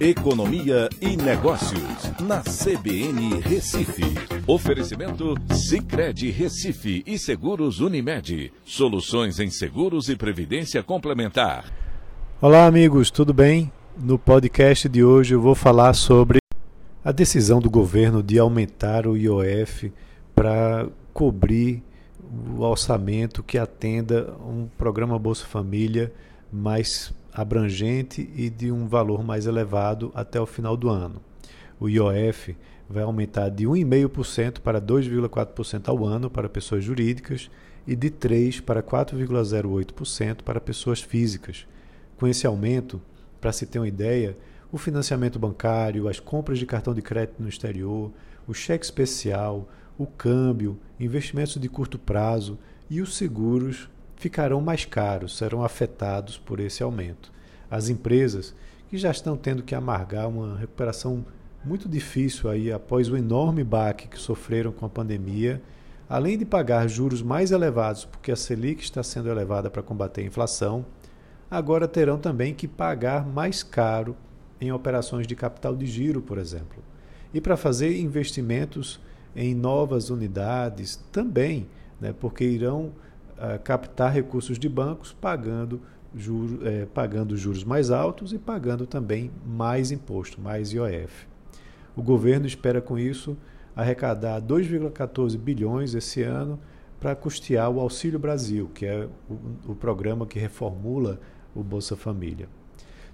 Economia e Negócios, na CBN Recife. Oferecimento Cicred Recife e Seguros Unimed. Soluções em seguros e previdência complementar. Olá, amigos, tudo bem? No podcast de hoje eu vou falar sobre a decisão do governo de aumentar o IOF para cobrir o orçamento que atenda um programa Bolsa Família mais abrangente e de um valor mais elevado até o final do ano. O IOF vai aumentar de 1,5% para 2,4% ao ano para pessoas jurídicas e de 3% para 4,08% para pessoas físicas. Com esse aumento, para se ter uma ideia, o financiamento bancário, as compras de cartão de crédito no exterior, o cheque especial, o câmbio, investimentos de curto prazo e os seguros ficarão mais caros, serão afetados por esse aumento. As empresas que já estão tendo que amargar uma recuperação muito difícil aí após o enorme baque que sofreram com a pandemia, além de pagar juros mais elevados porque a Selic está sendo elevada para combater a inflação, agora terão também que pagar mais caro em operações de capital de giro, por exemplo. E para fazer investimentos em novas unidades também, né, porque irão captar recursos de bancos pagando, juros, é, pagando juros mais altos e pagando também mais imposto, mais IOF. O governo espera com isso arrecadar 2,14 bilhões esse ano para custear o Auxílio Brasil, que é o, o programa que reformula o Bolsa Família.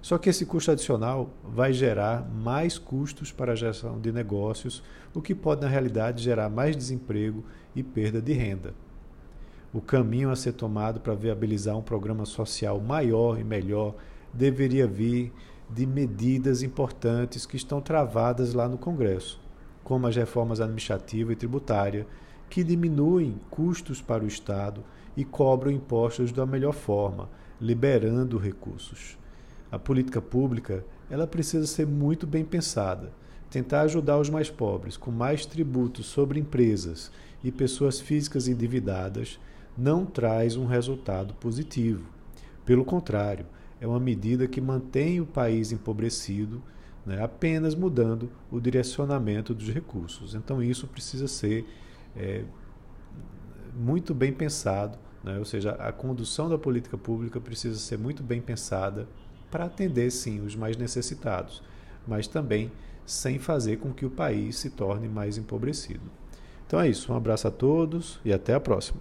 Só que esse custo adicional vai gerar mais custos para a gestão de negócios, o que pode, na realidade, gerar mais desemprego e perda de renda o caminho a ser tomado para viabilizar um programa social maior e melhor deveria vir de medidas importantes que estão travadas lá no Congresso, como as reformas administrativa e tributária, que diminuem custos para o Estado e cobram impostos da melhor forma, liberando recursos. A política pública ela precisa ser muito bem pensada. Tentar ajudar os mais pobres com mais tributos sobre empresas e pessoas físicas endividadas não traz um resultado positivo. Pelo contrário, é uma medida que mantém o país empobrecido, né, apenas mudando o direcionamento dos recursos. Então, isso precisa ser é, muito bem pensado, né, ou seja, a condução da política pública precisa ser muito bem pensada para atender, sim, os mais necessitados, mas também sem fazer com que o país se torne mais empobrecido. Então é isso, um abraço a todos e até a próxima.